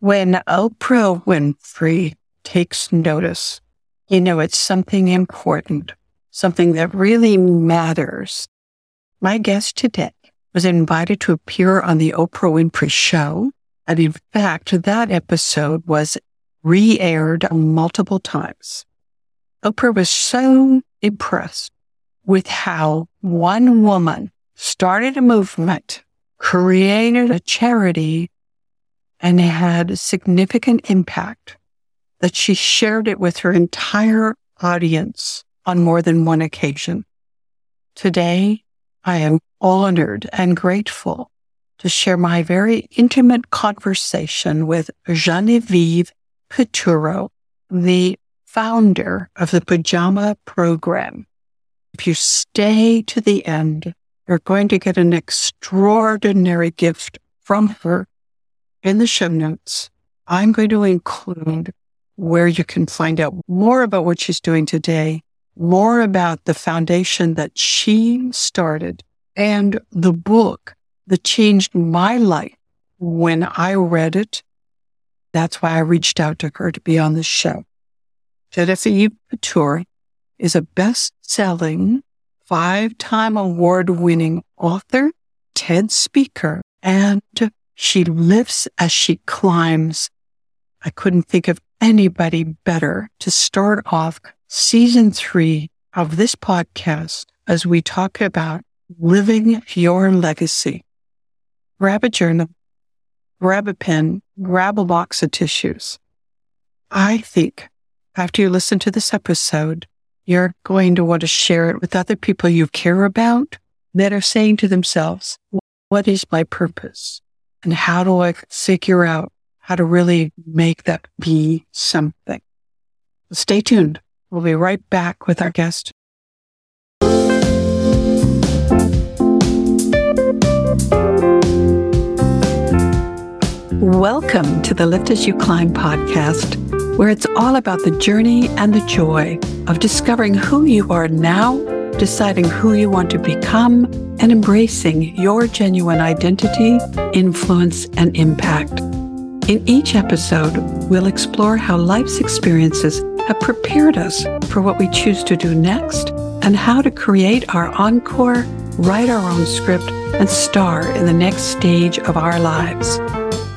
When Oprah Winfrey takes notice, you know it's something important, something that really matters. My guest today was invited to appear on the Oprah Winfrey Show. And in fact, that episode was re aired multiple times. Oprah was so impressed with how one woman started a movement, created a charity, and had significant impact that she shared it with her entire audience on more than one occasion. Today, I am honored and grateful to share my very intimate conversation with Genevieve Piturro, the founder of the Pajama Program. If you stay to the end, you're going to get an extraordinary gift from her in the show notes. I'm going to include where you can find out more about what she's doing today, more about the foundation that she started and the book that changed my life when I read it. That's why I reached out to her to be on the show. Genevieve Piturro is a best selling, five time award winning author, TED speaker, and she lifts as she climbs. I couldn't think of anybody better to start off season three of this podcast as we talk about living your legacy. Grab a journal, grab a pen, grab a box of tissues. I think after you listen to this episode, you're going to want to share it with other people you care about that are saying to themselves, what is my purpose? And how do I figure out how to really make that be something? Stay tuned. We'll be right back with our guest. Welcome to the Lift As You Climb podcast, where it's all about the journey and the joy of discovering who you are now, deciding who you want to become, and embracing your genuine identity, influence, and impact. In each episode, we'll explore how life's experiences have prepared us for what we choose to do next and how to create our encore, write our own script, and star in the next stage of our lives.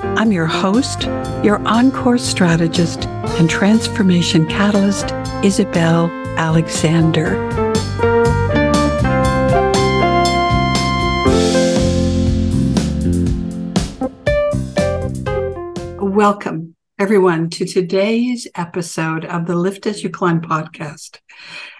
I'm your host, your encore strategist and transformation catalyst, Isabel Alexander. Welcome, everyone, to today's episode of the Lift As You Climb podcast.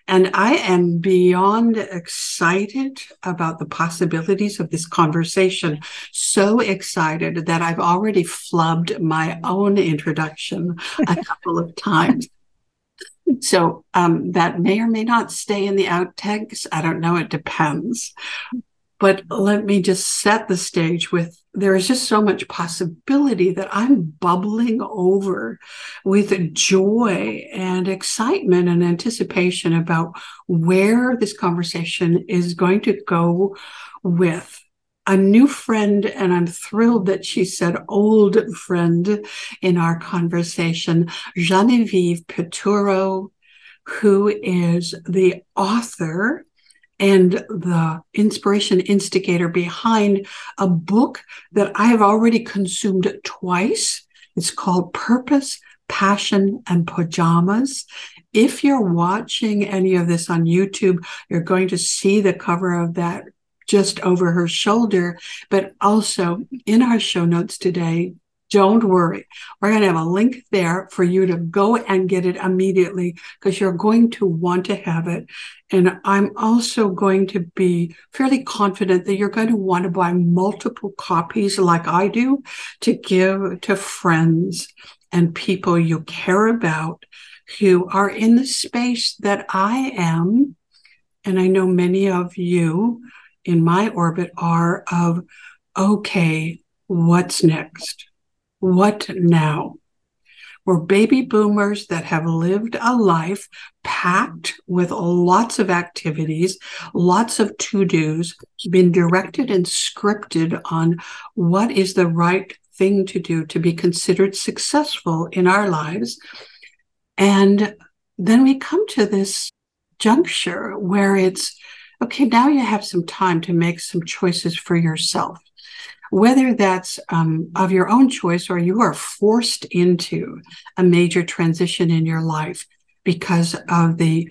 And I am beyond excited about the possibilities of this conversation. So excited that I've already flubbed my own introduction a couple of times. So um, that may or may not stay in the outtakes. I don't know. It depends. But let me just set the stage with there is just so much possibility that I'm bubbling over with joy and excitement and anticipation about where this conversation is going to go with a new friend. And I'm thrilled that she said old friend in our conversation, Genevieve Piturro, who is the author and the inspiration instigator behind a book that I have already consumed twice. It's called Purpose, Passion, and Pajamas. If you're watching any of this on YouTube, you're going to see the cover of that just over her shoulder. But also in our show notes today, don't worry. We're going to have a link there for you to go and get it immediately because you're going to want to have it. And I'm also going to be fairly confident that you're going to want to buy multiple copies like I do to give to friends and people you care about who are in the space that I am. And I know many of you in my orbit are of, okay, what's next? What now? We're baby boomers that have lived a life packed with lots of activities, lots of to dos, been directed and scripted on what is the right thing to do to be considered successful in our lives. And then we come to this juncture where it's okay, now you have some time to make some choices for yourself. Whether that's um, of your own choice or you are forced into a major transition in your life because of the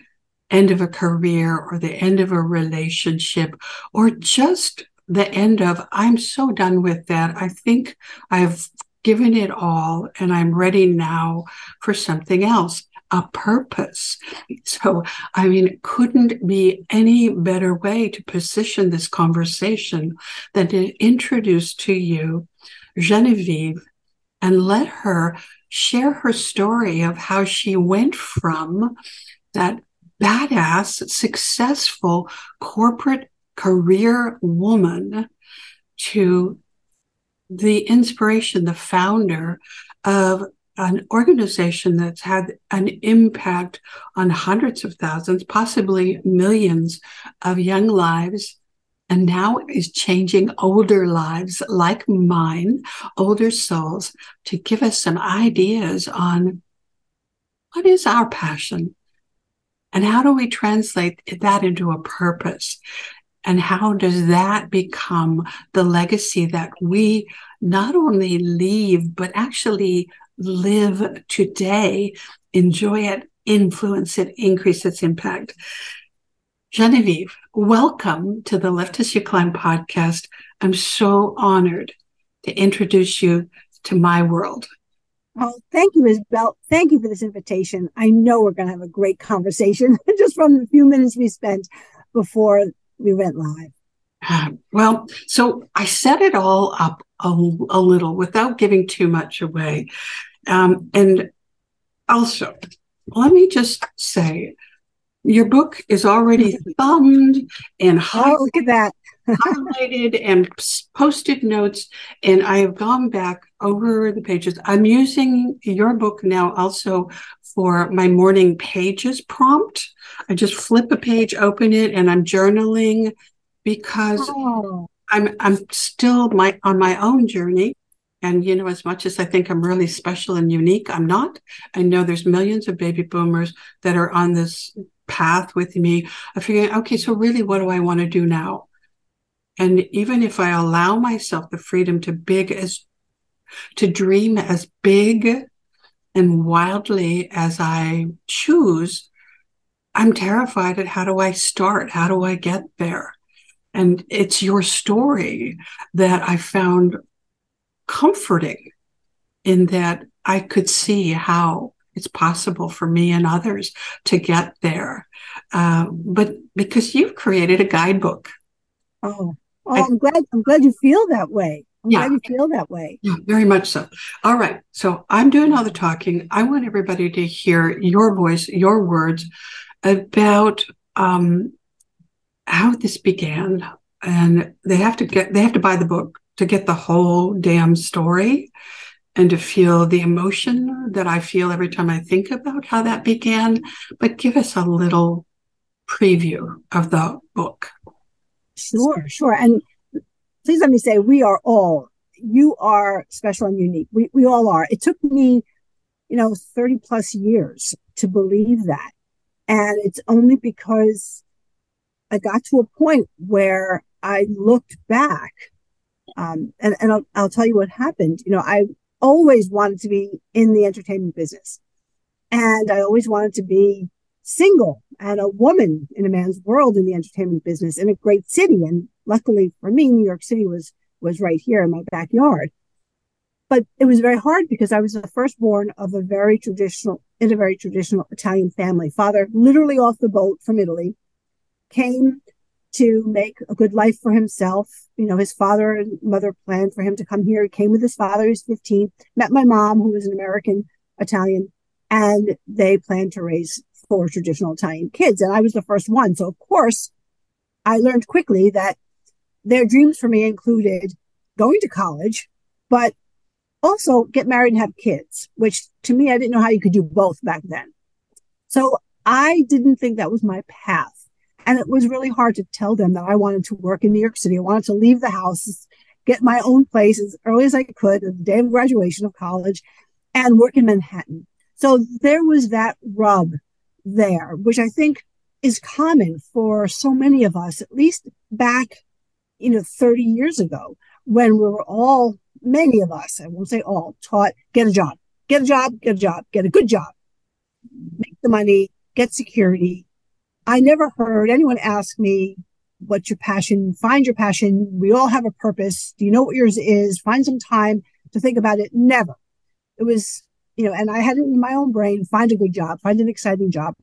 end of a career or the end of a relationship or just the end of, I'm so done with that. I think I've given it all and I'm ready now for something else a purpose. So, I mean, it couldn't be any better way to position this conversation than to introduce to you Genevieve and let her share her story of how she went from that badass, successful corporate career woman to the inspiration, the founder of an organization that's had an impact on hundreds of thousands, possibly millions of young lives, and now is changing older lives like mine, older souls, to give us some ideas on what is our passion and how do we translate that into a purpose? And how does that become the legacy that we not only leave, but actually live today, enjoy it, influence it, increase its impact. Genevieve, welcome to the Lift as You Climb podcast. I'm so honored to introduce you to my world. Well, thank you, Ms. Isabel. Thank you for this invitation. I know we're going to have a great conversation just from the few minutes we spent before we went live. Uh, well, so I set it all up a, a little without giving too much away. Um, and also, let me just say, your book is already thumbed and oh, look at that. highlighted and Post-it notes. And I have gone back over the pages. I'm using your book now also for my morning pages prompt. I just flip a page, open it, and I'm journaling because oh. I'm I'm still my on my own journey. And, you know, as much as I think I'm really special and unique, I'm not. I know there's millions of baby boomers that are on this path with me of figuring, okay, so really, what do I want to do now? And even if I allow myself the freedom to big as, to dream as big and wildly as I choose, I'm terrified at how do I start? How do I get there? And it's your story that I found comforting in that I could see how it's possible for me and others to get there. Uh, but because you've created a guidebook. Oh, oh I, am glad. I'm glad you feel that way. I'm yeah, glad you feel that way. Yeah, very much so. All right. So I'm doing all the talking. I want everybody to hear your voice, your words about um, how this began. And they have to get, they have to buy the book to get the whole damn story and to feel the emotion that I feel every time I think about how that began. But give us a little preview of the book. Sure, sure. And please let me say, we are all, you are special and unique. We, we all are. It took me, you know, 30 plus years to believe that. And it's only because I got to a point where I looked back um, and, and I'll, I'll tell you what happened. You know, I always wanted to be in the entertainment business and I always wanted to be single and a woman in a man's world in the entertainment business in a great city. And luckily for me, New York City was, was right here in my backyard. But it was very hard because I was the firstborn of a very traditional, in a very traditional Italian family. Father, literally off the boat from Italy, came to make a good life for himself. You know, his father and mother planned for him to come here. He came with his father, he was 15, met my mom, who was an American Italian, and they planned to raise four traditional Italian kids. And I was the first one. So, of course, I learned quickly that their dreams for me included going to college, but also get married and have kids, which to me, I didn't know how you could do both back then. So I didn't think that was my path. And it was really hard to tell them that I wanted to work in New York City. I wanted to leave the house, get my own place as early as I could, the day of graduation of college, and work in Manhattan. So there was that rub there, which I think is common for so many of us, at least back, you know, 30 years ago, when we were all, many of us, I won't say all, taught get a job, get a job, get a job, get a good job, make the money, get security. I never heard anyone ask me, what's your passion? Find your passion. We all have a purpose. Do you know what yours is? Find some time to think about it. Never. It was, you know, and I had it in my own brain, find a good job, find an exciting job.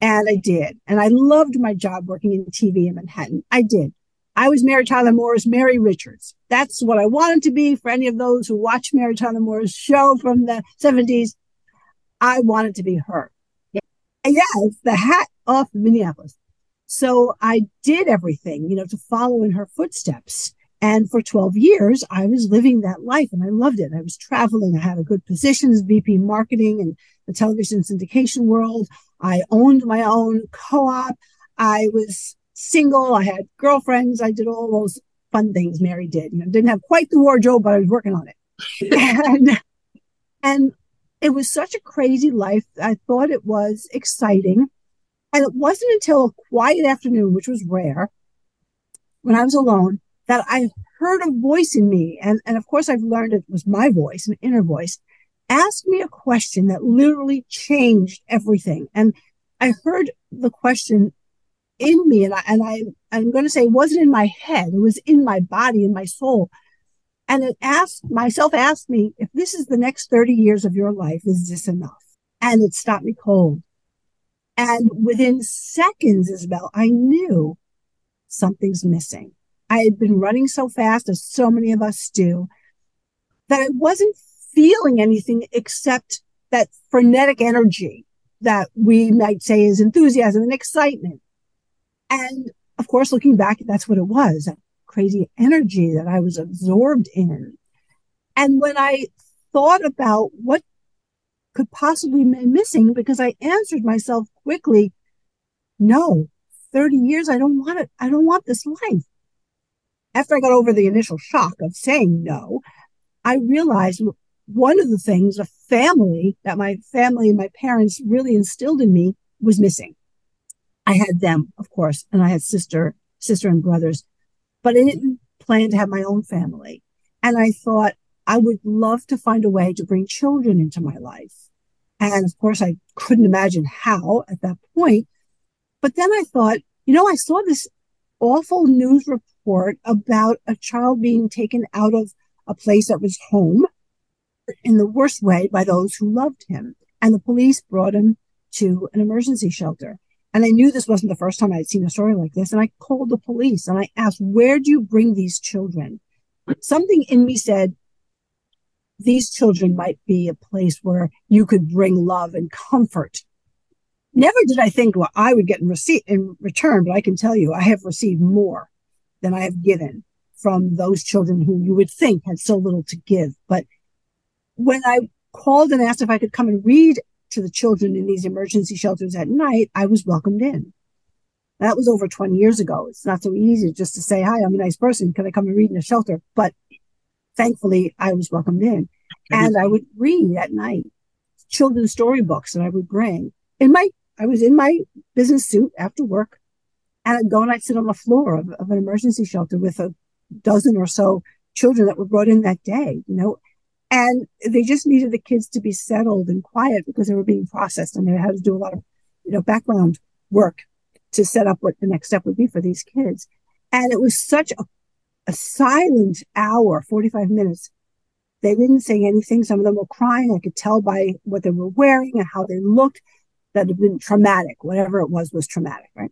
And I did. And I loved my job working in TV in Manhattan. I did. I was Mary Tyler Moore's Mary Richards. That's what I wanted to be for any of those who watch Mary Tyler Moore's show from the 70s. I wanted to be her. It's the hat off Minneapolis. So I did everything, you know, to follow in her footsteps. And for 12 years, I was living that life and I loved it. I was traveling. I had a good position as VP marketing in the television syndication world. I owned my own co-op. I was single. I had girlfriends. I did all those fun things Mary did. You know, didn't have quite the wardrobe, but I was working on it. and, and it was such a crazy life. I thought it was exciting. And it wasn't until a quiet afternoon, which was rare, when I was alone, that I heard a voice in me. And, and of course, I've learned it was my voice, an inner voice, ask me a question that literally changed everything. And I heard the question in me, and I, and I, I'm going to say it wasn't in my head. It was in my body, in my soul. And it asked myself, asked me, if this is the next 30 years of your life, is this enough? And it stopped me cold. And within seconds, Isabel, I knew something's missing. I had been running so fast, as so many of us do, that I wasn't feeling anything except that frenetic energy that we might say is enthusiasm and excitement. And of course, looking back, that's what it was crazy energy that I was absorbed in. And when I thought about what could possibly be missing, because I answered myself quickly, no, 30 years, I don't want it. I don't want this life. After I got over the initial shock of saying no, I realized one of the things, a family that my family and my parents really instilled in me was missing. I had them, of course, and I had sister, sister and brothers, but I didn't plan to have my own family. And I thought I would love to find a way to bring children into my life. And of course, I couldn't imagine how at that point. But then I thought, you know, I saw this awful news report about a child being taken out of a place that was home in the worst way by those who loved him. And the police brought him to an emergency shelter. And I knew this wasn't the first time I'd seen a story like this. And I called the police and I asked, where do you bring these children? Something in me said, these children might be a place where you could bring love and comfort. Never did I think, well, I would get in receipt in return, but I can tell you, I have received more than I have given from those children who you would think had so little to give. But when I called and asked if I could come and read to the children in these emergency shelters at night, I was welcomed in. That was over 20 years ago. It's not so easy just to say, Hi, I'm a nice person. Can I come and read in a shelter? But thankfully, I was welcomed in. And I would read at night children's storybooks that I would bring. In my, I was in my business suit after work, and I'd go and I'd sit on the floor of, of an emergency shelter with a dozen or so children that were brought in that day, you know, and they just needed the kids to be settled and quiet because they were being processed and they had to do a lot of, you know, background work to set up what the next step would be for these kids. And it was such a, a silent hour, 45 minutes. They didn't say anything. Some of them were crying. I could tell by what they were wearing and how they looked that had been traumatic. Whatever it was, was traumatic, right?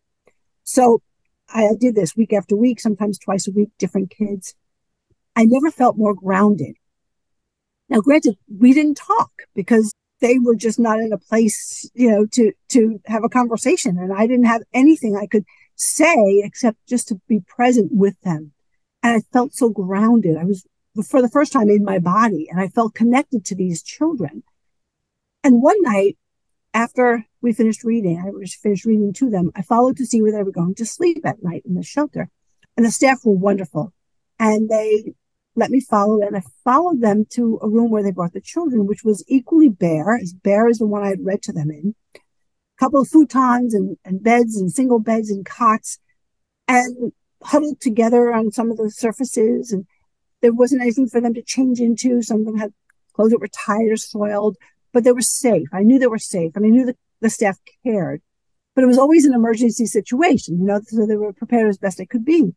So I did this week after week, sometimes twice a week, different kids. I never felt more grounded now, granted, we didn't talk because they were just not in a place, you know, to, to have a conversation. And I didn't have anything I could say except just to be present with them. And I felt so grounded. I was for the first time in my body and I felt connected to these children. And one night after we finished reading, I was finished reading to them. I followed to see where they were going to sleep at night in the shelter. And the staff were wonderful. And they let me follow and I followed them to a room where they brought the children, which was equally bare, as bare as the one I had read to them in. A couple of futons and, and beds and single beds and cots and huddled together on some of the surfaces. And there wasn't anything for them to change into. Some of them had clothes that were tired or soiled, but they were safe. I knew they were safe and I knew the, the staff cared. But it was always an emergency situation, you know, so they were prepared as best they could be.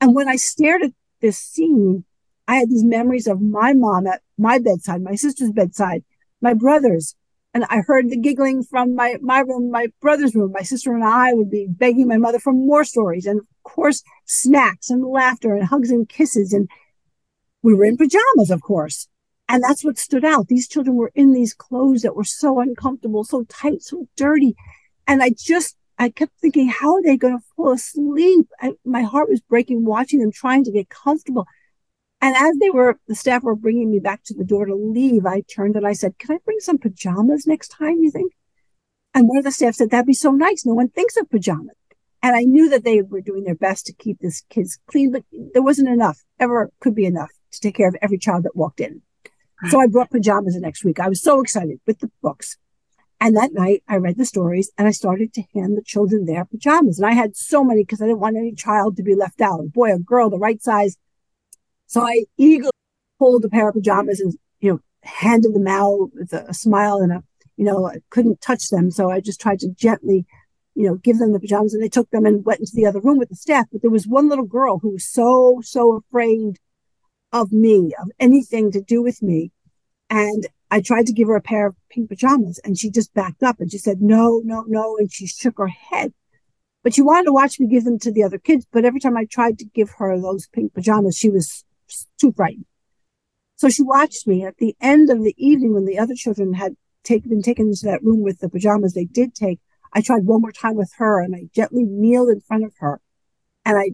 And when I stared at this scene, I had these memories of my mom at my bedside, my sister's bedside, my brothers. And I heard the giggling from my, my room, my brother's room. My sister and I would be begging my mother for more stories. And of course, snacks and laughter and hugs and kisses. And we were in pajamas, of course. And that's what stood out. These children were in these clothes that were so uncomfortable, so tight, so dirty. And I just, I kept thinking, how are they going to fall asleep? I, my heart was breaking watching them trying to get comfortable. And as they were, the staff were bringing me back to the door to leave, I turned and I said, Can I bring some pajamas next time, you think? And one of the staff said, That'd be so nice. No one thinks of pajamas. And I knew that they were doing their best to keep this kids clean, but there wasn't enough, ever could be enough to take care of every child that walked in. So I brought pajamas the next week. I was so excited with the books. And that night I read the stories and I started to hand the children their pajamas. And I had so many because I didn't want any child to be left out. Boy, a girl, the right size. So I eagerly pulled a pair of pajamas and, you know, handed them out with a, a smile and a, you know, I couldn't touch them. So I just tried to gently, you know, give them the pajamas and they took them and went into the other room with the staff. But there was one little girl who was so, so afraid of me, of anything to do with me. And I tried to give her a pair of pink pajamas and she just backed up and she said, no, no, no. And she shook her head. But she wanted to watch me give them to the other kids. But every time I tried to give her those pink pajamas, she was too frightened. So she watched me at the end of the evening when the other children had take, been taken into that room with the pajamas they did take. I tried one more time with her and I gently kneeled in front of her and I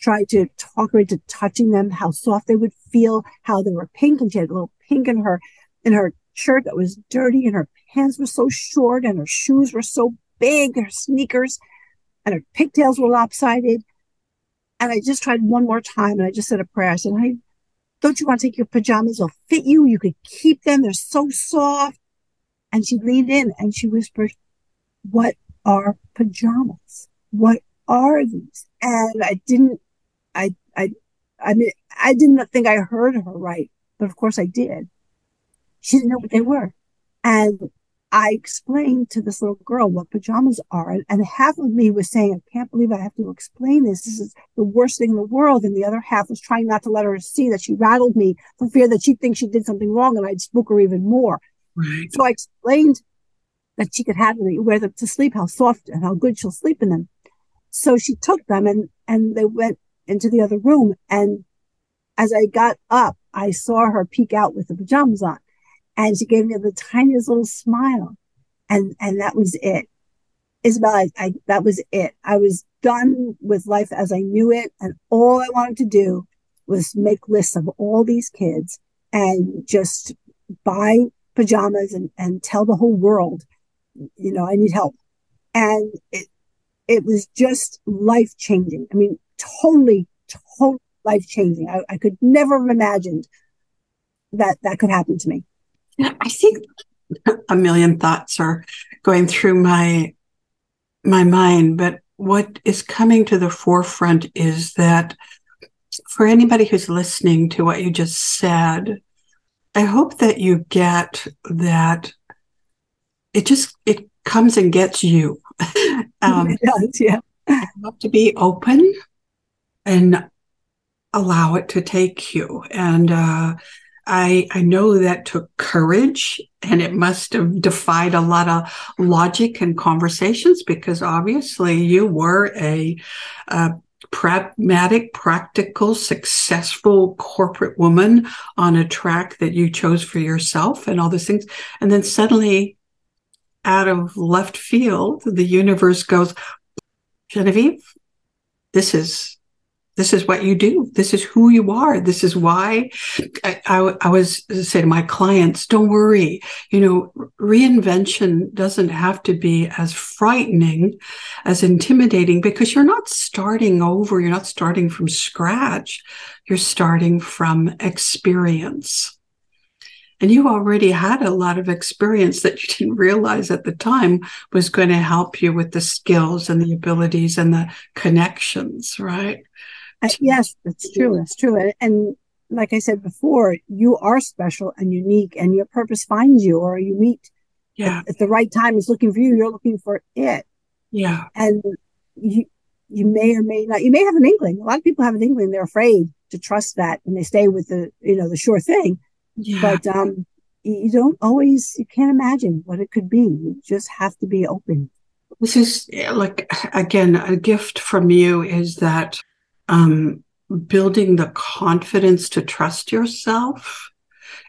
tried to talk her into touching them, how soft they would feel, how they were pink and she had a little pink in her, in her shirt that was dirty and her pants were so short and her shoes were so big, her sneakers and her pigtails were lopsided. And I just tried one more time and I just said a prayer. I said, I don't you want to take your pajamas? They'll fit you. You could keep them. They're so soft. And she leaned in and she whispered, what are pajamas? What are these? And I didn't, I, I, I mean, I didn't think I heard her right, but of course I did. She didn't know what they were. And I explained to this little girl what pajamas are. And, and half of me was saying, I can't believe I have to explain this. This is the worst thing in the world. And the other half was trying not to let her see that she rattled me for fear that she'd think she did something wrong and I'd spook her even more. Right. So I explained that she could have them, wear them to sleep, how soft and how good she'll sleep in them. So she took them and, and they went into the other room. And as I got up, I saw her peek out with the pajamas on. And she gave me the tiniest little smile. And, and that was it. Isabel, I, I, that was it. I was done with life as I knew it. And all I wanted to do was make lists of all these kids and just buy pajamas and, and tell the whole world, you know, I need help. And it, it was just life changing. I mean, totally, totally life changing. I, I could never have imagined that that could happen to me. I think a million thoughts are going through my my mind, but what is coming to the forefront is that for anybody who's listening to what you just said, I hope that you get that it just it comes and gets you. um, it does, yeah. You have to be open and allow it to take you. And uh, I, I know that took courage and it must have defied a lot of logic and conversations because obviously you were a, a pragmatic, practical, successful corporate woman on a track that you chose for yourself and all those things. And then suddenly out of left field, the universe goes, Genevieve, this is this is what you do. This is who you are. This is why I, I, I was say to my clients, don't worry. You know, reinvention doesn't have to be as frightening, as intimidating, because you're not starting over. You're not starting from scratch. You're starting from experience. And you already had a lot of experience that you didn't realize at the time was going to help you with the skills and the abilities and the connections, right? Yes, that's true. That's true. And, and, like I said before, you are special and unique, and your purpose finds you, or you meet yeah. at, at the right time. Is looking for you. You're looking for it. Yeah. And you you may or may not. You may have an inkling. A lot of people have an inkling. They're afraid to trust that, and they stay with the you know the sure thing. Yeah. But um, you don't always. You can't imagine what it could be. You just have to be open. This is like again a gift from you is that um, building the confidence to trust yourself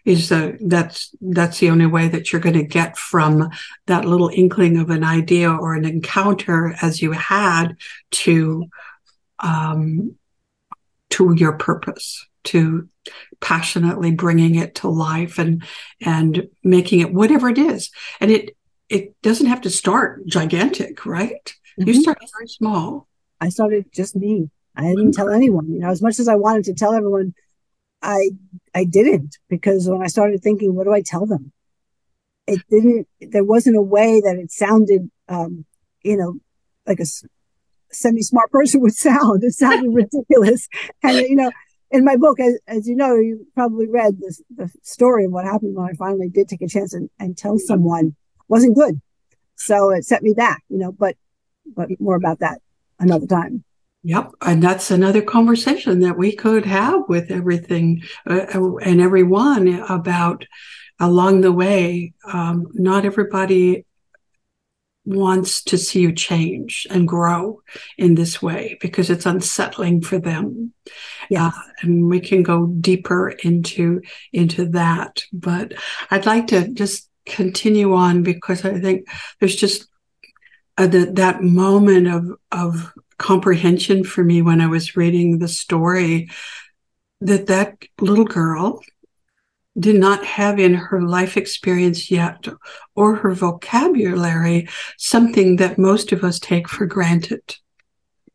is the that's that's the only way that you're going to get from that little inkling of an idea or an encounter as you had to um, to your purpose to passionately bringing it to life and and making it whatever it is. And it it doesn't have to start gigantic right? Mm-hmm. you start very small. I started just me I didn't tell anyone. You know, as much as I wanted to tell everyone, I I didn't because when I started thinking, what do I tell them? It didn't. There wasn't a way that it sounded, um, you know, like a semi-smart person would sound. It sounded ridiculous, and you know, in my book, as, as you know, you probably read this, the story of what happened when I finally did take a chance and, and tell someone wasn't good. So it set me back, you know, but but more about that another time. Yep. And that's another conversation that we could have with everything uh, uh, and everyone about along the way. Um, not everybody wants to see you change and grow in this way because it's unsettling for them. Yeah. Uh, and we can go deeper into, into that. But I'd like to just continue on because I think there's just uh, the, that moment of, of comprehension for me when I was reading the story that that little girl did not have in her life experience yet or her vocabulary something that most of us take for granted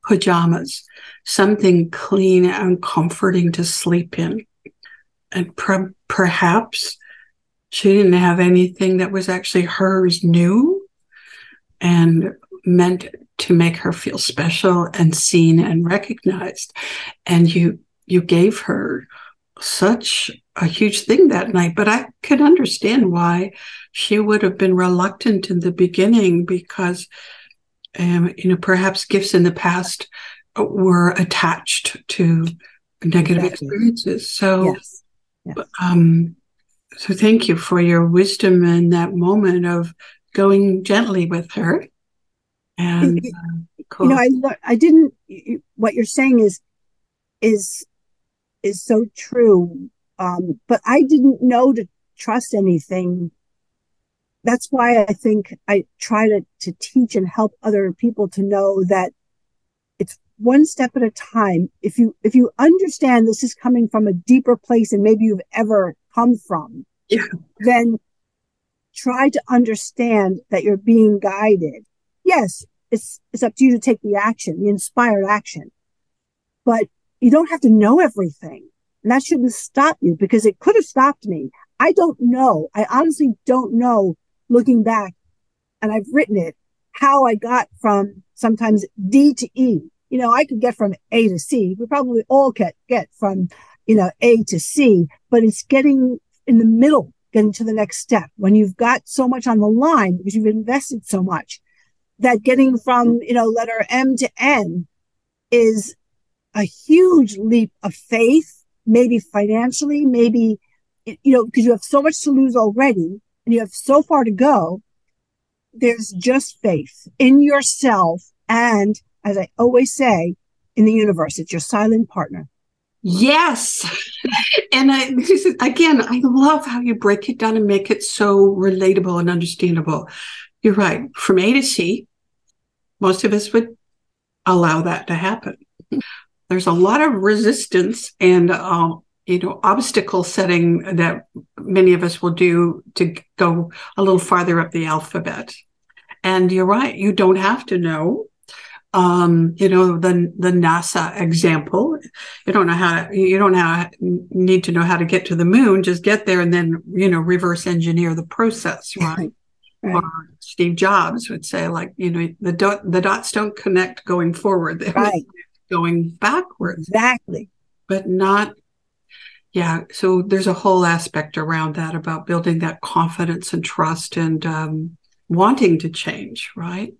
pajamas, something clean and comforting to sleep in. And per- perhaps she didn't have anything that was actually hers new and meant to make her feel special and seen and recognized. And you you gave her such a huge thing that night. But I could understand why she would have been reluctant in the beginning because um, you know, perhaps gifts in the past were attached to negative exactly. experiences. So yes. Yes. um so thank you for your wisdom in that moment of going gently with her and uh, cool. you know, I I didn't. What you're saying is is is so true. Um, but I didn't know to trust anything. That's why I think I try to to teach and help other people to know that it's one step at a time. If you if you understand this is coming from a deeper place than maybe you've ever come from, yeah. then try to understand that you're being guided yes, it's, it's up to you to take the action, the inspired action. But you don't have to know everything. And that shouldn't stop you because it could have stopped me. I don't know. I honestly don't know looking back and I've written it how I got from sometimes D to E. You know, I could get from A to C. We probably all get, get from, you know, A to C, but it's getting in the middle, getting to the next step when you've got so much on the line because you've invested so much that getting from, you know, letter M to N is a huge leap of faith, maybe financially, maybe, you know, because you have so much to lose already and you have so far to go. There's just faith in yourself. And as I always say, in the universe, it's your silent partner. Yes. And I, again, I love how you break it down and make it so relatable and understandable. You're right. From A to C, most of us would allow that to happen. there's a lot of resistance and uh, you know obstacle setting that many of us will do to go a little farther up the alphabet and you're right you don't have to know um, you know the the NASA example. You don't know how to, you don't need to know how to get to the moon. Just get there and then you know reverse engineer the process, right? Right. Or Steve Jobs would say, like you know the dot, the dots don't connect going forward; they right. going backwards. Exactly, but not. Yeah, so there's a whole aspect around that about building that confidence and trust and um, wanting to change, right?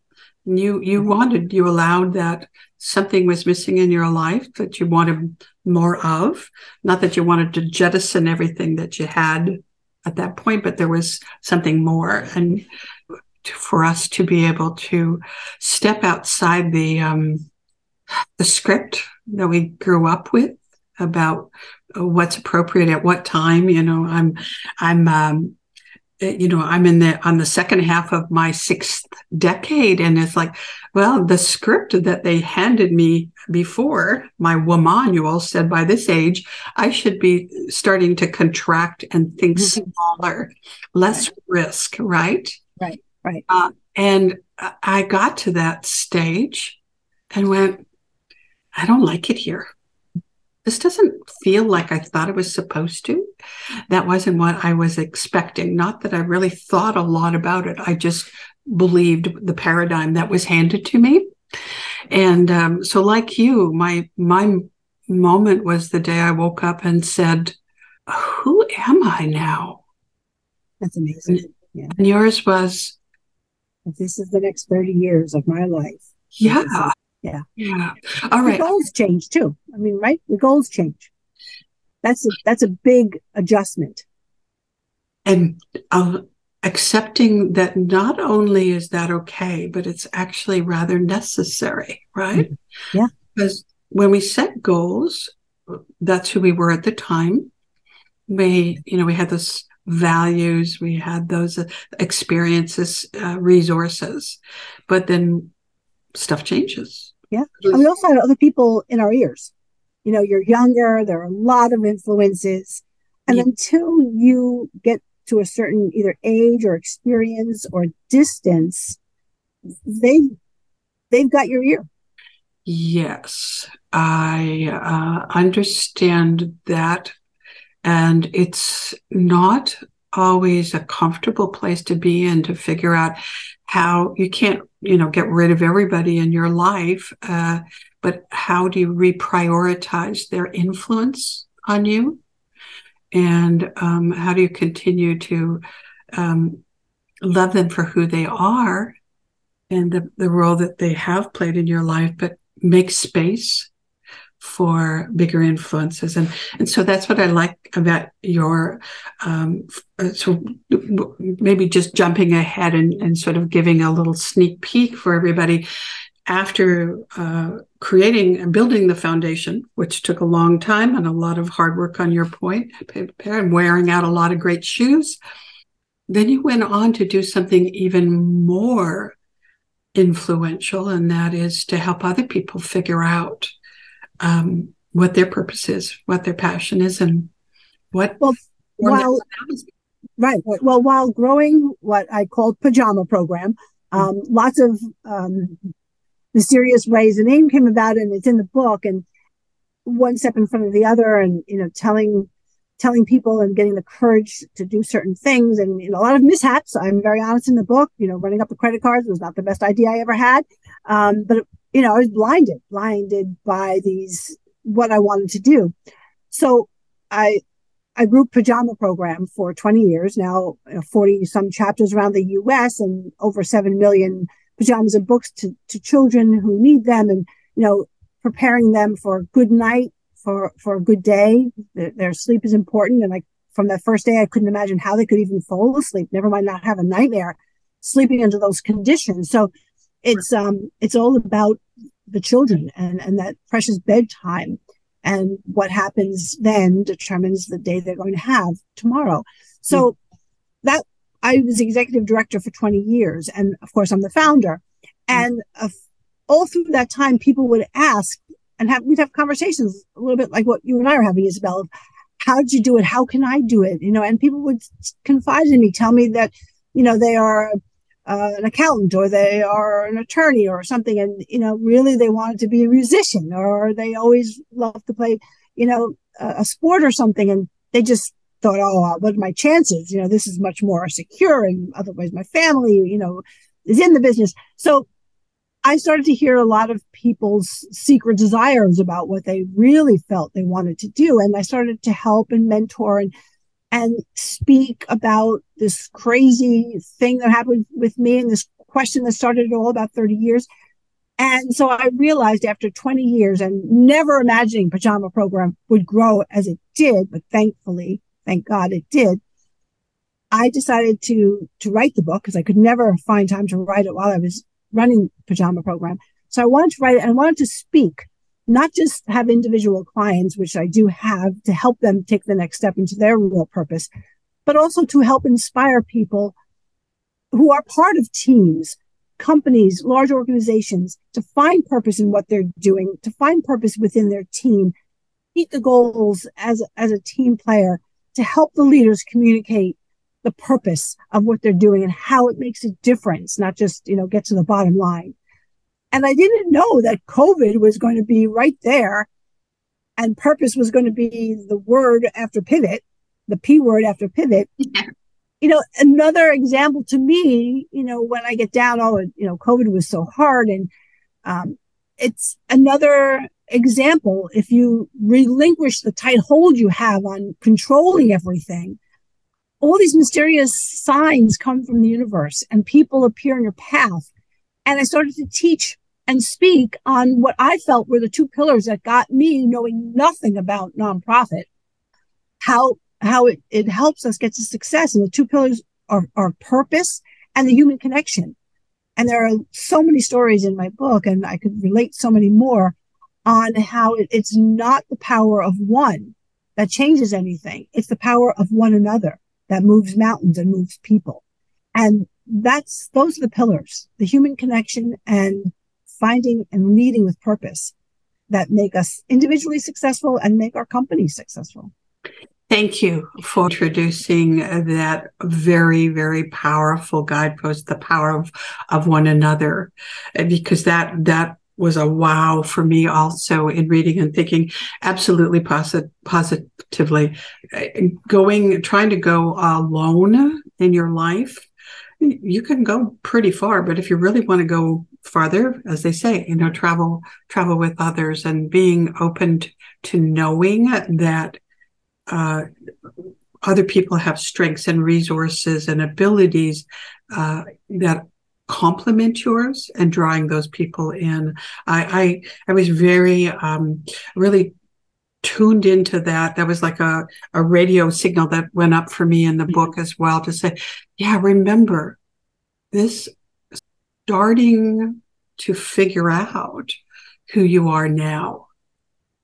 And you you wanted you allowed that something was missing in your life that you wanted more of not that you wanted to jettison everything that you had at that point but there was something more. And for us to be able to step outside the um, the script that we grew up with about what's appropriate at what time you know i'm i'm um, you know i'm in the on the second half of my sixth decade and it's like well the script that they handed me before my manual said by this age i should be starting to contract and think mm-hmm. smaller less right. risk right right right uh, and i got to that stage and went i don't like it here this doesn't feel like I thought it was supposed to. That wasn't what I was expecting. Not that I really thought a lot about it. I just believed the paradigm that was handed to me. And um, so, like you, my my moment was the day I woke up and said, "Who am I now?" That's amazing. Yeah. And yours was, "This is the next thirty years of my life." Yeah. Yeah. Yeah. All right. The goals change too. I mean, right? The goals change. That's a, that's a big adjustment. And uh, accepting that not only is that okay, but it's actually rather necessary, right? Mm-hmm. Yeah. Because when we set goals, that's who we were at the time. We, you know, we had those values, we had those experiences, uh, resources, but then stuff changes yeah. And we also had other people in our ears. You know, you're younger, there are a lot of influences. And yeah. until you get to a certain either age or experience or distance, they they've got your ear. Yes, I uh, understand that, and it's not always a comfortable place to be in to figure out how you can't you know get rid of everybody in your life uh, but how do you reprioritize their influence on you? And um, how do you continue to um, love them for who they are and the, the role that they have played in your life but make space for bigger influences. And and so that's what i like about your um so maybe just jumping ahead and, and sort of giving a little sneak peek for everybody. After uh, creating and building the foundation, which took a long time and a lot of hard work on your point, and wearing out a lot of great shoes, then you went on to do something even more influential, and that is to help other people figure out um, what their purpose is, what their passion is, and what. Well, while, right. Well, while growing what I called pajama program, mm-hmm. um, mm-hmm. lots of um, mysterious ways the name came about, and it's in the book, and one step in front of the other, and you know, telling telling people and getting the courage to do certain things and you know, a lot of mishaps. I'm very honest in the book, you know, running up the credit cards was not the best idea I ever had. Um, but you know, I was blinded, blinded by these, what I wanted to do. So I, I grew pajama program for 20 years now, 40 some chapters around the US and over 7 million pajamas and books to, to children who need them and, you know, preparing them for a good night, for, for a good day. Their, their sleep is important. And like from that first day, I couldn't imagine how they could even fall asleep, never mind not have a nightmare sleeping under those conditions. So it's um it's all about the children and and that precious bedtime and what happens then determines the day they're going to have tomorrow so mm-hmm. that i was executive director for 20 years and of course i'm the founder mm-hmm. and uh, all through that time people would ask and have we'd have conversations a little bit like what you and I are having, Isabel. How did you do it? How can I do it? You know, and people would confide in me, tell me that, you know, they are uh, an accountant or they are an attorney or something, and you know, really they wanted to be a musician or they always loved to play, you know, a, a sport or something, and they just thought, oh, what are my chances? You know, this is much more secure, and otherwise my family, you know, is in the business. So I started to hear a lot of people's secret desires about what they really felt they wanted to do. And I started to help and mentor and, and speak about this crazy thing that happened with me and this question that started it all about 30 years. And so I realized after 20 years and never imagining pajama program would grow as it did, but thankfully, thank God it did. I decided to to write the book because I could never find time to write it while I was running pajama program. So I wanted to write it and I wanted to speak, not just have individual clients, which I do have to help them take the next step into their real purpose, but also to help inspire people who are part of teams, companies, large organizations to find purpose in what they're doing, to find purpose within their team, meet the goals as, as a team player, to help the leaders communicate the purpose of what they're doing and how it makes a difference, not just, you know, get to the bottom line. And I didn't know that COVID was going to be right there and purpose was going to be the word after pivot, the P word after pivot. Yeah. You know, another example to me, you know, when I get down, oh, you know, COVID was so hard and, um, it's another example. If you relinquish the tight hold you have on controlling everything, all these mysterious signs come from the universe and people appear in your path. And I started to teach and speak on what I felt were the two pillars that got me knowing nothing about nonprofit, how, how it, it helps us get to success. And the two pillars are, are purpose and the human connection. And there are so many stories in my book, and I could relate so many more on how it, it's not the power of one that changes anything. It's the power of one another that moves mountains and moves people. And that's, those are the pillars, the human connection and finding and leading with purpose that make us individually successful and make our companies successful. Thank you for introducing that very, very powerful guidepost, the power of, of one another, because that, that was a wow for me also in reading and thinking absolutely posit- positively going trying to go alone in your life you can go pretty far but if you really want to go farther as they say you know travel travel with others and being open to, to knowing that uh, other people have strengths and resources and abilities uh, that complement yours and drawing those people in. I I, I was very um, really tuned into that. That was like a, a radio signal that went up for me in the book as well to say, yeah, remember this starting to figure out who you are now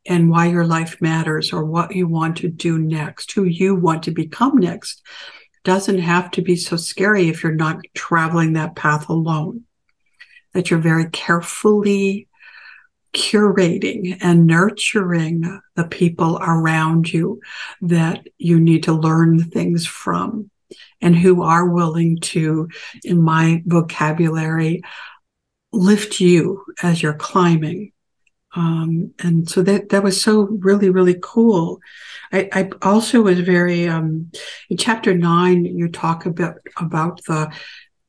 and why your life matters or what you want to do next, who you want to become next doesn't have to be so scary if you're not traveling that path alone. That you're very carefully curating and nurturing the people around you that you need to learn things from and who are willing to, in my vocabulary, lift you as you're climbing um, and so that that was so really really cool. I, I also was very um, in chapter nine. You talk about about the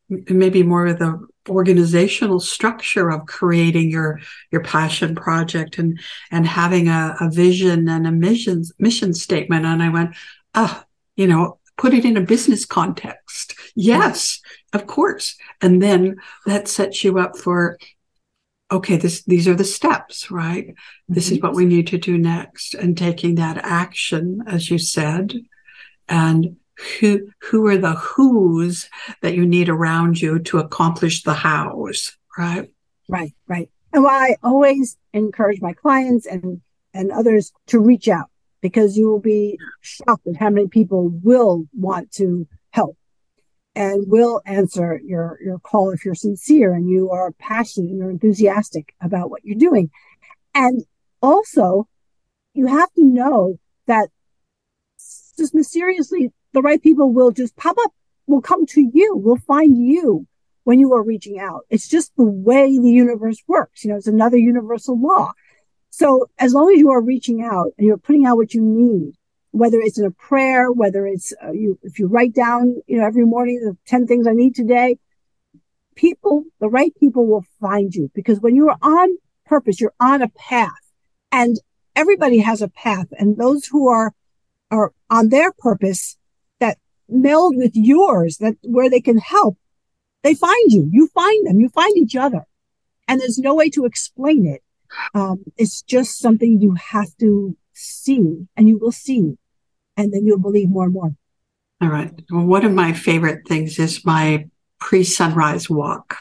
maybe more of the organizational structure of creating your your passion project and and having a, a vision and a mission mission statement. And I went, ah, you know, put it in a business context. Yes, of course. And then that sets you up for okay, this, these are the steps, right? Mm-hmm. This is what we need to do next. And taking that action, as you said, and who, who are the who's that you need around you to accomplish the hows, right? Right, right. And why I always encourage my clients and, and others to reach out because you will be shocked at how many people will want to help and will answer your, your call if you're sincere and you are passionate and you're enthusiastic about what you're doing. And also, you have to know that just mysteriously, the right people will just pop up, will come to you, will find you when you are reaching out. It's just the way the universe works. You know, it's another universal law. So as long as you are reaching out and you're putting out what you need, whether it's in a prayer, whether it's uh, you, if you write down, you know, every morning the 10 things I need today, people, the right people will find you. Because when you are on purpose, you're on a path. And everybody has a path. And those who are, are on their purpose that meld with yours that where they can help, they find you, you find them, you find each other. And there's no way to explain it. Um, it's just something you have to see and you will see and then you'll believe more and more. All right. Well, one of my favorite things is my pre sunrise walk.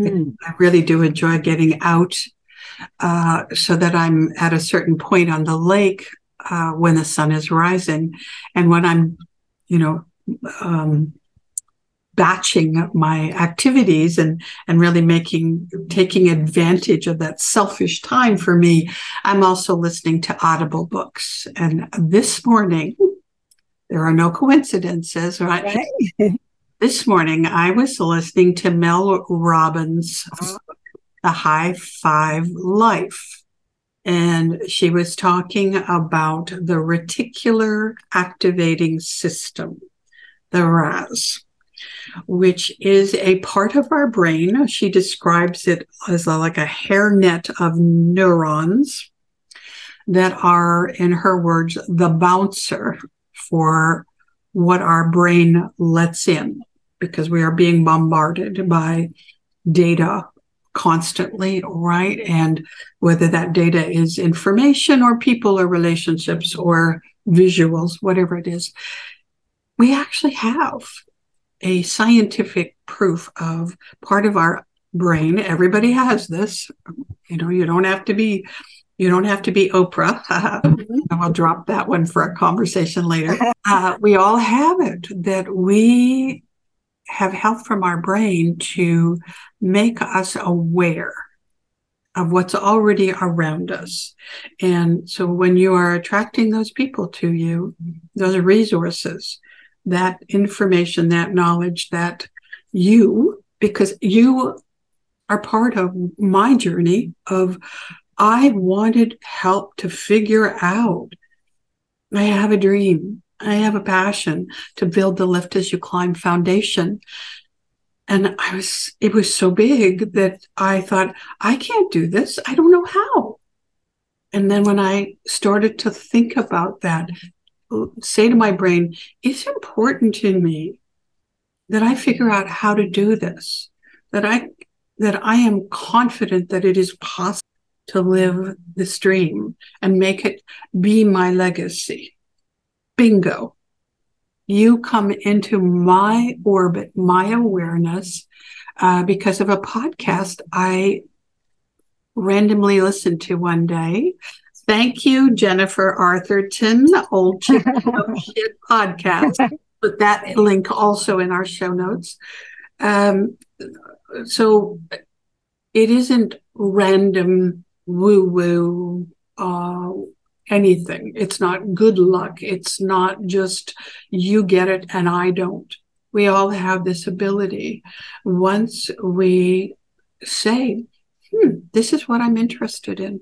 Mm. I really do enjoy getting out uh, so that I'm at a certain point on the lake uh, when the sun is rising. And when I'm, you know, um, batching my activities and and really making taking advantage of that selfish time for me i'm also listening to audible books and this morning there are no coincidences right, right. this morning I was listening to Mel Robbins' The High Five Life. And she was talking about the reticular activating system, the RAS, which is a part of our brain. She describes it as a, like a hairnet of neurons that are, in her words, the bouncer for what our brain lets in because we are being bombarded by data constantly, right? And whether that data is information or people or relationships or visuals, whatever it is, we actually have a scientific proof of part of our brain. Everybody has this. You know, you don't have to be you don't have to be Oprah. mm-hmm. I'll drop that one for a conversation later. Uh, we all have it that we have help from our brain to make us aware of what's already around us. And so when you are attracting those people to you, those are resources, that information, that knowledge that you, because you are part of my journey of I wanted help to figure out. I have a dream. I have a passion to build the Lift as You Climb foundation. And I was, it was so big that I thought, I can't do this. I don't know how. And then when I started to think about that, say to my brain, it's important to me that I figure out how to do this, that I, that I am confident that it is possible to live this dream and make it be my legacy. Bingo. You come into my orbit, my awareness, uh, because of a podcast I randomly listened to one day. Thank you, Jennifer Arthurton, the Old Chick Shit podcast. Put that link also in our show notes. Um, so it isn't random woo woo, uh, anything. It's not good luck. It's not just you get it and I don't. We all have this ability. Once we say, hmm, this is what I'm interested in.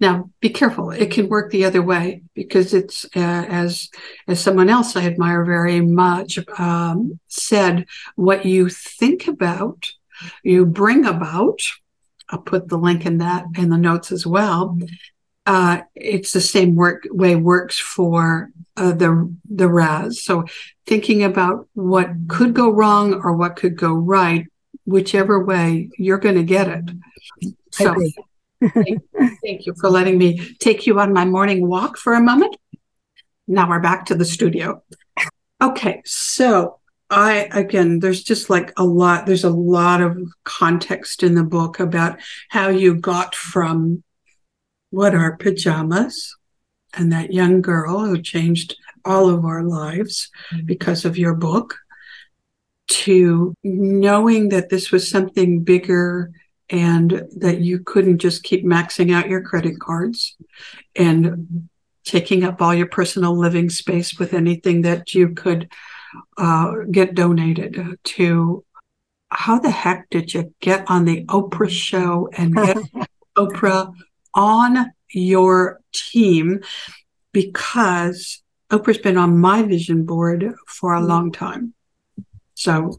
Now, be careful. It can work the other way because it's uh, as as someone else I admire very much um, said, what you think about, you bring about, I'll put the link in that in the notes as well. Uh, it's the same work way works for uh, the the RAS. So thinking about what could go wrong or what could go right, whichever way you're going to get it. So thank, thank you for letting me take you on my morning walk for a moment. Now we're back to the studio. Okay, so I, again, there's just like a lot, there's a lot of context in the book about how you got from what are pajamas and that young girl who changed all of our lives mm-hmm. because of your book to knowing that this was something bigger and that you couldn't just keep maxing out your credit cards and taking up all your personal living space with anything that you could uh, get donated to. How the heck did you get on the Oprah show and get Oprah on your team? Because Oprah's been on my vision board for a long time. So,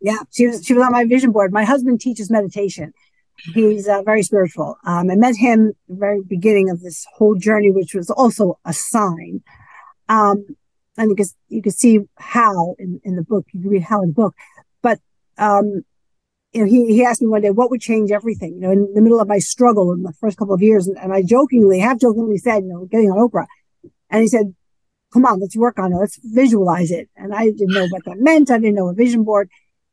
yeah, she was she was on my vision board. My husband teaches meditation. He's uh, very spiritual. Um, I met him the very beginning of this whole journey, which was also a sign. Um, and because you can see how in, in the book, you can read how in the book. But um, you know, he, he asked me one day, what would change everything? You know, in the middle of my struggle in the first couple of years, and, and I jokingly, half jokingly said, you know, getting on Oprah. And he said, come on, let's work on it. Let's visualize it. And I didn't know what that meant. I didn't know a vision board.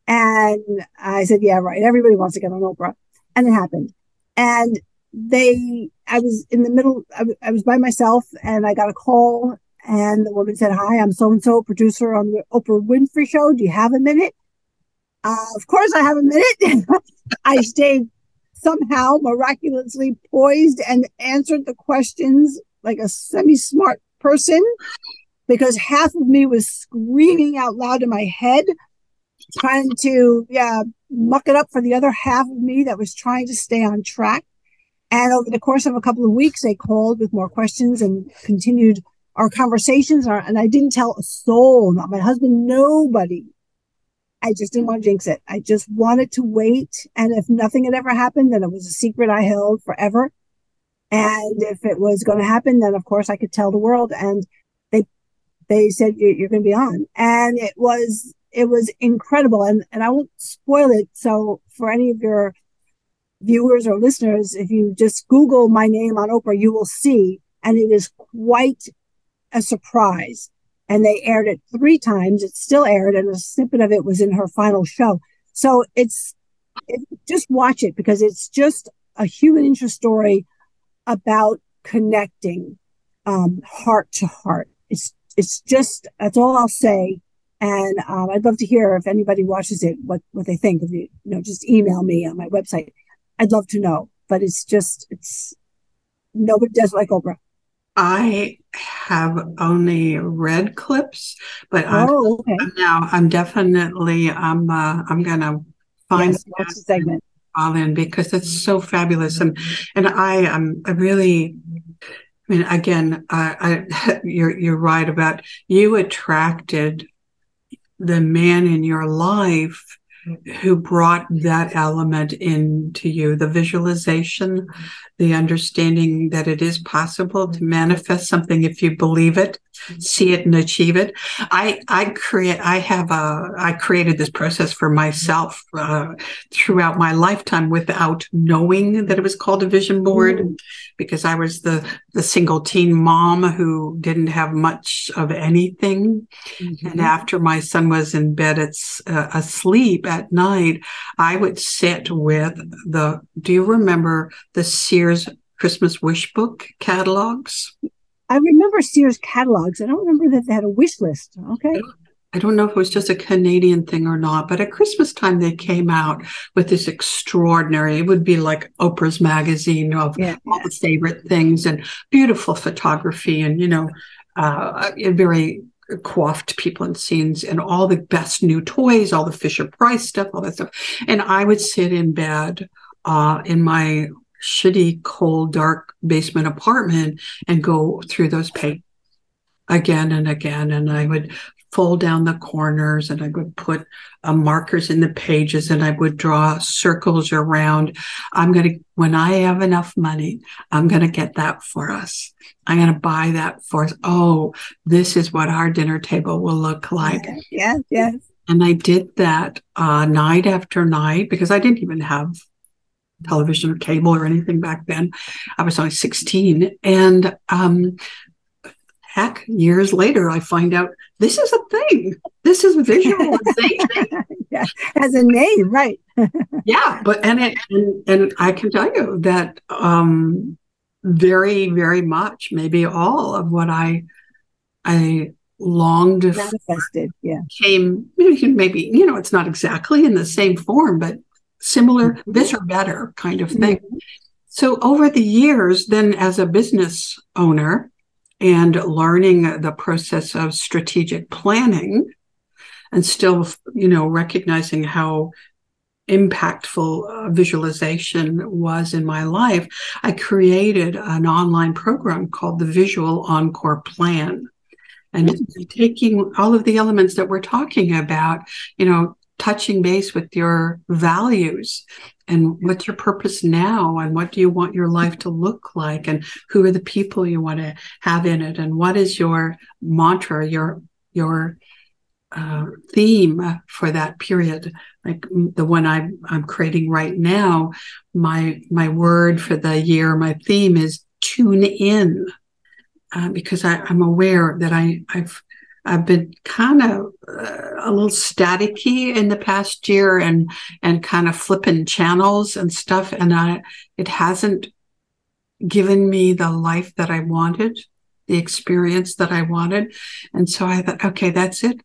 And I said, yeah, right. Everybody wants to get on Oprah. And it happened. And they, I was in the middle, I, w- I was by myself and I got a call and the woman said, hi, I'm so-and-so producer on the Oprah Winfrey show. Do you have a minute? Uh, of course I have a minute. I stayed somehow miraculously poised and answered the questions like a semi-smart person because half of me was screaming out loud in my head, trying to yeah muck it up for the other half of me that was trying to stay on track. And over the course of a couple of weeks, they called with more questions and continued our conversations. And I didn't tell a soul, not my husband, nobody. I just didn't want to jinx it. I just wanted to wait. And if nothing had ever happened, then it was a secret I held forever. And if it was going to happen, then of course I could tell the world. And they, they said, you're, you're going to be on. And it was, it was incredible. And, and I won't spoil it. So for any of your viewers or listeners, if you just Google my name on Oprah, you will see. And it is quite a surprise. And they aired it three times. It still aired and a snippet of it was in her final show. So it's, it, just watch it because it's just a human interest story about connecting um, heart to heart. It's it's just that's all I'll say. And um, I'd love to hear if anybody watches it what what they think. If you, you know, just email me on my website. I'd love to know. But it's just it's nobody does like Oprah. I have only read clips, but oh, okay. I'm, now I'm definitely I'm uh, I'm gonna find yes, watch the segment all in because it's so fabulous and and I am I really I mean again I, I you're you're right about you attracted the man in your life who brought that element into you the visualization the understanding that it is possible to manifest something if you believe it see it and achieve it i i create i have a i created this process for myself uh, throughout my lifetime without knowing that it was called a vision board mm. because i was the the single teen mom who didn't have much of anything mm-hmm. and after my son was in bed it's uh, asleep at night i would sit with the do you remember the sears christmas wish book catalogs I remember Sears catalogs. I don't remember that they had a wish list. Okay. I don't know if it was just a Canadian thing or not, but at Christmas time they came out with this extraordinary. It would be like Oprah's magazine of yeah. all the favorite things and beautiful photography and you know, uh, very coiffed people and scenes and all the best new toys, all the Fisher Price stuff, all that stuff. And I would sit in bed uh, in my shitty, cold, dark basement apartment and go through those pages again and again. And I would fold down the corners and I would put uh, markers in the pages and I would draw circles around. I'm going to, when I have enough money, I'm going to get that for us. I'm going to buy that for us. Oh, this is what our dinner table will look like. Yes, yes. And I did that uh, night after night because I didn't even have television or cable or anything back then. I was only 16. And um, heck, years later, I find out this is a thing. This is visualization. yeah, as a name, right? yeah, but and it and, and I can tell you that um, very, very much, maybe all of what I I longed manifested, yeah, came maybe maybe you know it's not exactly in the same form, but similar, mm-hmm. this or better kind of thing. Mm-hmm. So over the years, then as a business owner and learning the process of strategic planning and still, you know, recognizing how impactful uh, visualization was in my life, I created an online program called the Visual Encore Plan. And mm-hmm. taking all of the elements that we're talking about, you know, touching base with your values and what's your purpose now and what do you want your life to look like and who are the people you want to have in it and what is your mantra your your uh, theme for that period? Like the one I'm, I'm creating right now my my word for the year my theme is tune in uh, because I, i'm aware that i i've I've been kind of uh, a little staticky in the past year and and kind of flipping channels and stuff and I it hasn't given me the life that I wanted, the experience that I wanted. And so I thought, okay, that's it.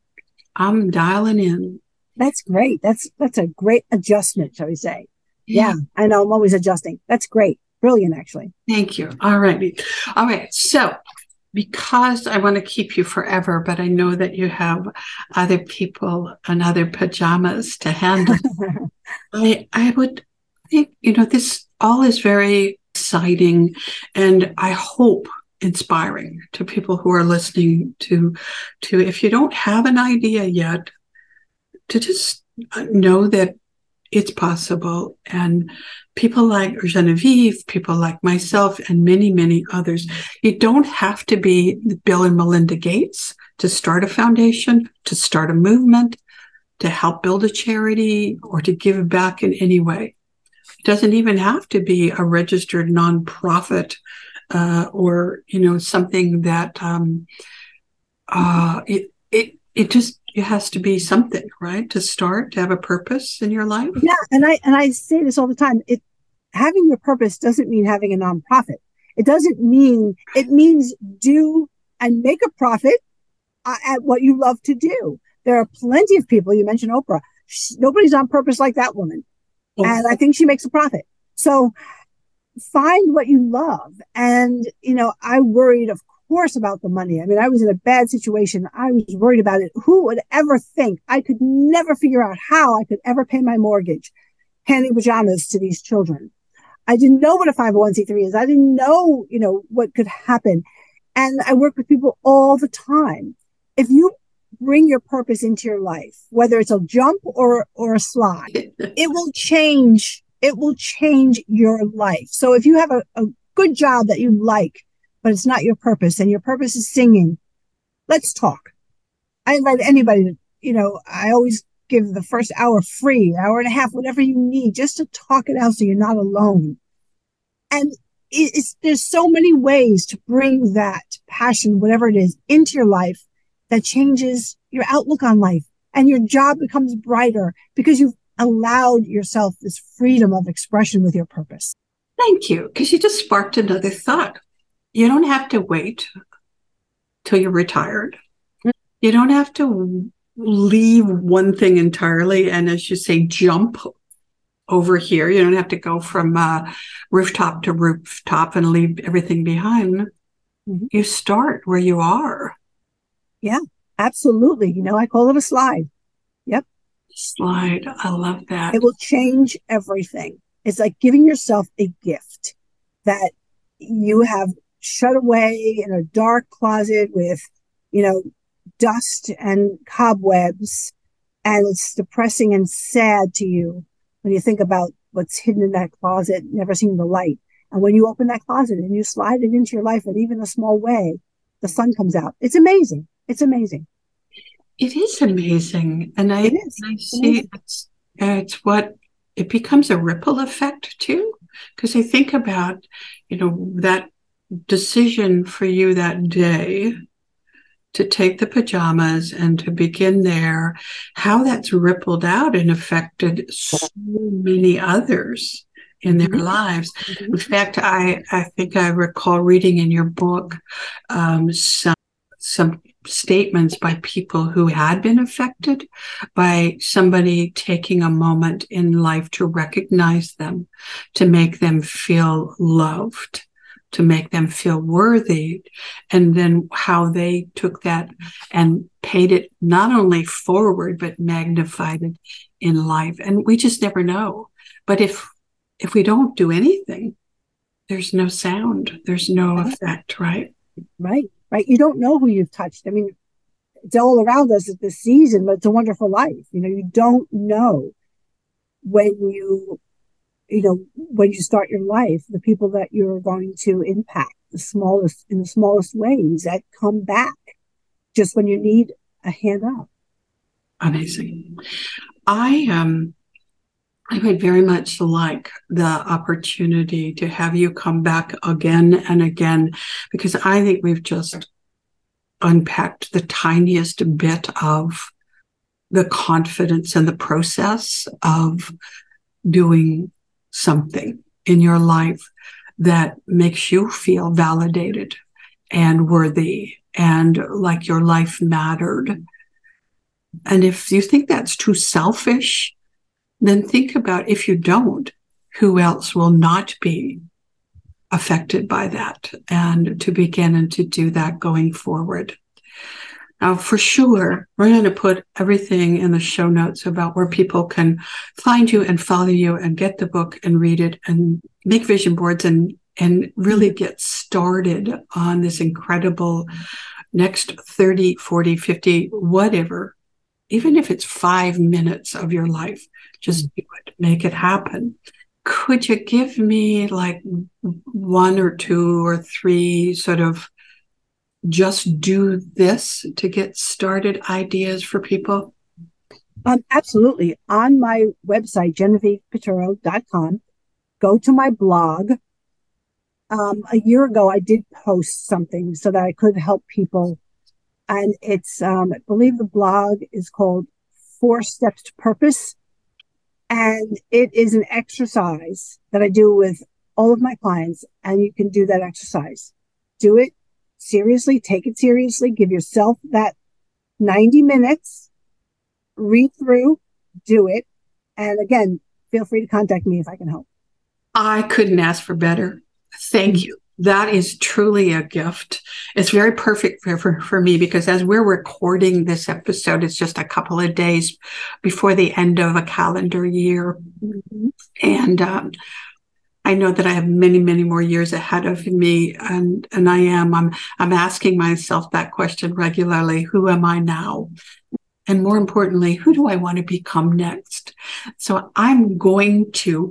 I'm dialing in. That's great. That's that's a great adjustment, shall we say. Yeah, yeah I know I'm always adjusting. That's great. Brilliant, actually. Thank you. All righty. All right. So because I want to keep you forever, but I know that you have other people and other pajamas to handle. I I would think, you know, this all is very exciting and I hope inspiring to people who are listening to to if you don't have an idea yet, to just uh, know that it's possible. And people like Genevieve, people like myself, and many, many others, you don't have to be Bill and Melinda Gates to start a foundation, to start a movement, to help build a charity, or to give back in any way. It doesn't even have to be a registered nonprofit uh, or you know something that um, uh, it it it just it has to be something, right? To start, to have a purpose in your life. Yeah, and I and I say this all the time. It having your purpose doesn't mean having a nonprofit. It doesn't mean it means do and make a profit uh, at what you love to do. There are plenty of people. You mentioned Oprah. She, nobody's on purpose like that woman, oh. and I think she makes a profit. So find what you love. And you know, I worried, of course about the money. I mean, I was in a bad situation. I was worried about it. Who would ever think I could never figure out how I could ever pay my mortgage, handing pajamas to these children? I didn't know what a 501c3 is. I didn't know, you know, what could happen. And I work with people all the time. If you bring your purpose into your life, whether it's a jump or, or a slide, it will change. It will change your life. So if you have a, a good job that you like, but it's not your purpose and your purpose is singing. Let's talk. I invite anybody to, you know, I always give the first hour free, hour and a half, whatever you need, just to talk it out so you're not alone. And it's, there's so many ways to bring that passion, whatever it is, into your life that changes your outlook on life and your job becomes brighter because you've allowed yourself this freedom of expression with your purpose. Thank you. Because you just sparked another thought you don't have to wait till you're retired. You don't have to leave one thing entirely and, as you say, jump over here. You don't have to go from uh, rooftop to rooftop and leave everything behind. Mm-hmm. You start where you are. Yeah, absolutely. You know, I call it a slide. Yep. Slide. I love that. It will change everything. It's like giving yourself a gift that you have shut away in a dark closet with, you know, dust and cobwebs. And it's depressing and sad to you when you think about what's hidden in that closet, never seeing the light. And when you open that closet and you slide it into your life in even a small way, the sun comes out. It's amazing. It's amazing. It is amazing. And I, I see it's, it's what it becomes a ripple effect too. Because I think about, you know, that decision for you that day to take the pajamas and to begin there, how that's rippled out and affected so many others in their mm-hmm. lives. Mm-hmm. In fact, I, I think I recall reading in your book um, some some statements by people who had been affected by somebody taking a moment in life to recognize them, to make them feel loved, to make them feel worthy. And then how they took that and paid it not only forward, but magnified it in life. And we just never know. But if, if we don't do anything, there's no sound, there's no effect, right? Right, right. You don't know who you've touched. I mean, it's all around us at this season, but it's a wonderful life. You know, you don't know when you, you know, when you start your life, the people that you're going to impact, the smallest, in the smallest ways that come back just when you need a hand up. Amazing. I um I would very much like the opportunity to have you come back again and again because I think we've just unpacked the tiniest bit of the confidence and the process of doing something in your life that makes you feel validated and worthy and like your life mattered. And if you think that's too selfish, then think about if you don't, who else will not be affected by that and to begin and to do that going forward. Now, for sure, we're going to put everything in the show notes about where people can find you and follow you and get the book and read it and make vision boards and and really get started on this incredible next 30, 40, 50, whatever, even if it's five minutes of your life, just do it, make it happen. Could you give me like one or two or three sort of just do this to get started ideas for people? Um, absolutely. On my website, genevievepiturro.com, go to my blog. Um, a year ago, I did post something so that I could help people. And it's, um, I believe the blog is called Four Steps to Purpose. And it is an exercise that I do with all of my clients. And you can do that exercise. Do it seriously, take it seriously, give yourself that 90 minutes, read through, do it. And again, feel free to contact me if I can help. I couldn't ask for better. Thank you. That is truly a gift. It's very perfect for, for, for, me because as we're recording this episode, it's just a couple of days before the end of a calendar year. Mm-hmm. And um, I know that I have many, many more years ahead of me. And, and I am, I'm, I'm asking myself that question regularly. Who am I now? And more importantly, who do I want to become next? So I'm going to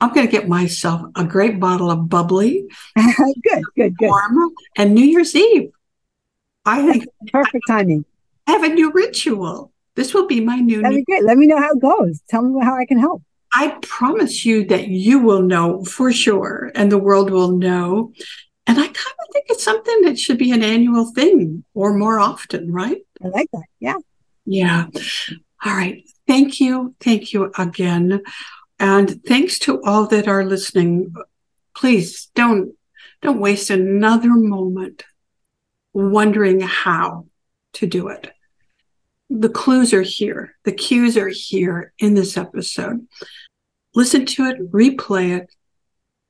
I'm going to get myself a great bottle of bubbly. good, good, good. And New Year's Eve. I think perfect timing. I have a new ritual. This will be my new. That'd be great. Let me know how it goes. Tell me how I can help. I promise you that you will know for sure, and the world will know. And I kind of think it's something that should be an annual thing or more often, right? I like that. Yeah. Yeah. All right. Thank you. Thank you again. And thanks to all that are listening. Please don't don't waste another moment wondering how to do it. The clues are here. The cues are here in this episode. Listen to it, replay it,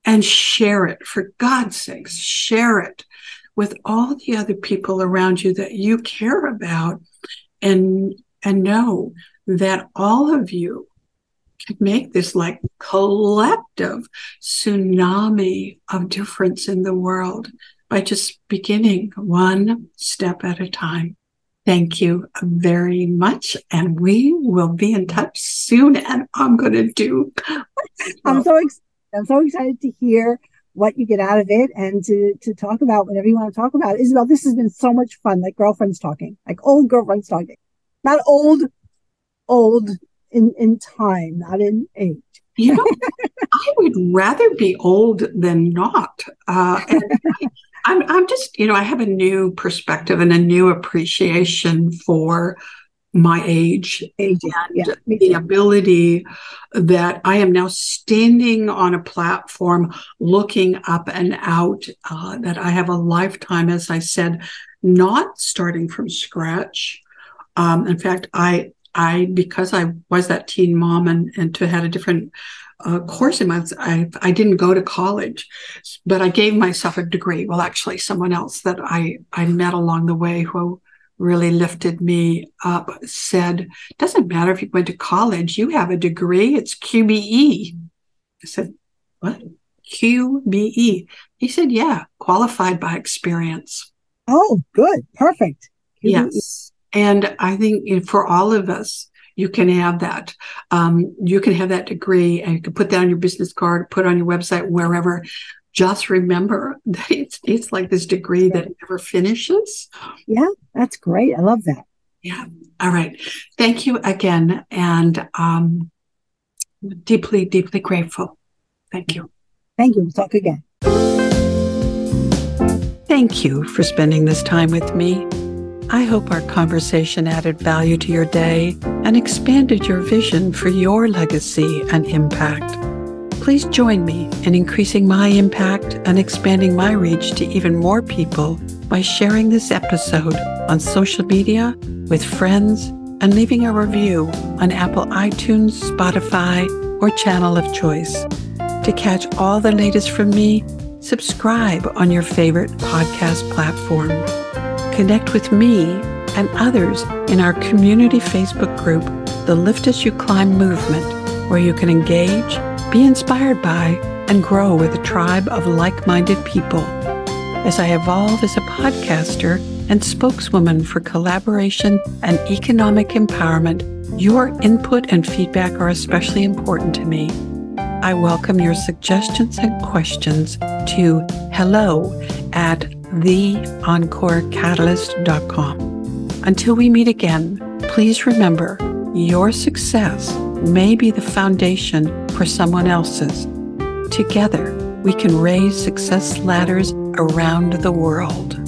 and share it. For God's sakes, share it with all the other people around you that you care about and, and know that all of you can make this like collective tsunami of difference in the world by just beginning one step at a time. Thank you very much. And we will be in touch soon. And I'm going to do. I'm so, ex- I'm so excited to hear what you get out of it and to, to talk about whatever you want to talk about. Isabel, this has been so much fun, like girlfriends talking, like old girlfriends talking, not old, old in, in time, not in age. You know, I would rather be old than not. Uh, I'm, I'm just, you know, I have a new perspective and a new appreciation for my age, age yeah, the ability that I am now standing on a platform looking up and out, uh, that I have a lifetime, as I said, not starting from scratch. Um, in fact, I, I, because I was that teen mom and, and to had a different uh, course in my, I, I didn't go to college, but I gave myself a degree. Well, actually someone else that I, I met along the way who really lifted me up said, doesn't matter if you went to college, you have a degree, it's QBE. I said, what? QBE. He said, yeah, qualified by experience. Oh, good. Perfect. QBE. Yes. And I think for all of us, you can have that. Um, you can have that degree and you can put that on your business card, put on your website, wherever just remember that it's it's like this degree that never finishes. Yeah, that's great. I love that. Yeah. All right. Thank you again, and um, deeply, deeply grateful. Thank you. Thank you. We'll talk again. Thank you for spending this time with me. I hope our conversation added value to your day and expanded your vision for your legacy and impact. Please join me in increasing my impact and expanding my reach to even more people by sharing this episode on social media with friends and leaving a review on Apple iTunes, Spotify, or channel of choice. To catch all the latest from me, subscribe on your favorite podcast platform. Connect with me and others in our community Facebook group, the Lift As You Climb Movement, where you can engage be inspired by, and grow with a tribe of like minded people. As I evolve as a podcaster and spokeswoman for collaboration and economic empowerment, your input and feedback are especially important to me. I welcome your suggestions and questions to hello at theencorecatalyst.com. Until we meet again, please remember your success may be the foundation for someone else's. Together, we can raise success ladders around the world.